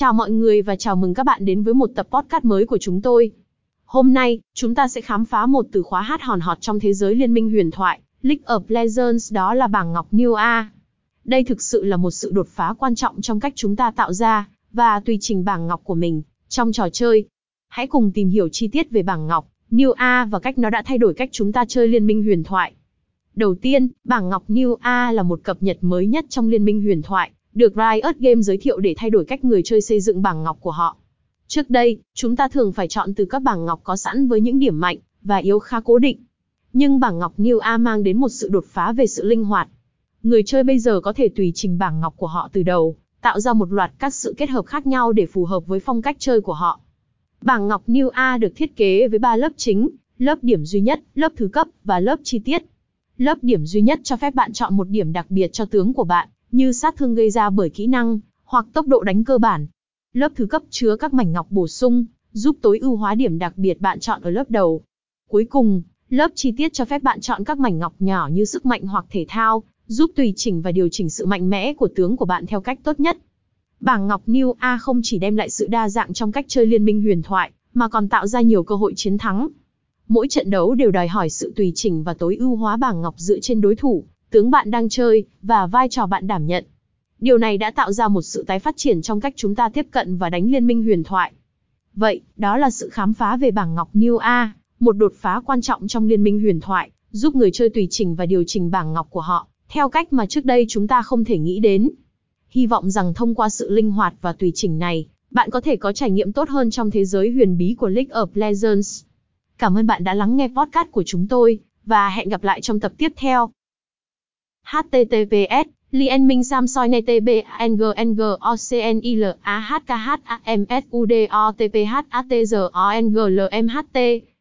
Chào mọi người và chào mừng các bạn đến với một tập podcast mới của chúng tôi. Hôm nay, chúng ta sẽ khám phá một từ khóa hát hòn hot trong thế giới liên minh huyền thoại, League of Legends đó là bảng ngọc New A. Đây thực sự là một sự đột phá quan trọng trong cách chúng ta tạo ra và tùy trình bảng ngọc của mình trong trò chơi. Hãy cùng tìm hiểu chi tiết về bảng ngọc New A và cách nó đã thay đổi cách chúng ta chơi liên minh huyền thoại. Đầu tiên, bảng ngọc New A là một cập nhật mới nhất trong liên minh huyền thoại, được Riot Games giới thiệu để thay đổi cách người chơi xây dựng bảng ngọc của họ. Trước đây, chúng ta thường phải chọn từ các bảng ngọc có sẵn với những điểm mạnh và yếu khá cố định. Nhưng bảng ngọc New A mang đến một sự đột phá về sự linh hoạt. Người chơi bây giờ có thể tùy chỉnh bảng ngọc của họ từ đầu, tạo ra một loạt các sự kết hợp khác nhau để phù hợp với phong cách chơi của họ. Bảng ngọc New A được thiết kế với 3 lớp chính, lớp điểm duy nhất, lớp thứ cấp và lớp chi tiết. Lớp điểm duy nhất cho phép bạn chọn một điểm đặc biệt cho tướng của bạn, như sát thương gây ra bởi kỹ năng, hoặc tốc độ đánh cơ bản. Lớp thứ cấp chứa các mảnh ngọc bổ sung, giúp tối ưu hóa điểm đặc biệt bạn chọn ở lớp đầu. Cuối cùng, lớp chi tiết cho phép bạn chọn các mảnh ngọc nhỏ như sức mạnh hoặc thể thao, giúp tùy chỉnh và điều chỉnh sự mạnh mẽ của tướng của bạn theo cách tốt nhất. Bảng ngọc New A không chỉ đem lại sự đa dạng trong cách chơi liên minh huyền thoại, mà còn tạo ra nhiều cơ hội chiến thắng. Mỗi trận đấu đều đòi hỏi sự tùy chỉnh và tối ưu hóa bảng ngọc dựa trên đối thủ, tướng bạn đang chơi, và vai trò bạn đảm nhận. Điều này đã tạo ra một sự tái phát triển trong cách chúng ta tiếp cận và đánh liên minh huyền thoại. Vậy, đó là sự khám phá về bảng ngọc New A, một đột phá quan trọng trong liên minh huyền thoại, giúp người chơi tùy chỉnh và điều chỉnh bảng ngọc của họ, theo cách mà trước đây chúng ta không thể nghĩ đến. Hy vọng rằng thông qua sự linh hoạt và tùy chỉnh này, bạn có thể có trải nghiệm tốt hơn trong thế giới huyền bí của League of Legends. Cảm ơn bạn đã lắng nghe podcast của chúng tôi, và hẹn gặp lại trong tập tiếp theo https Lien minh Samsoi NTB NG NG OCNIL AHKH AMSUDO TPH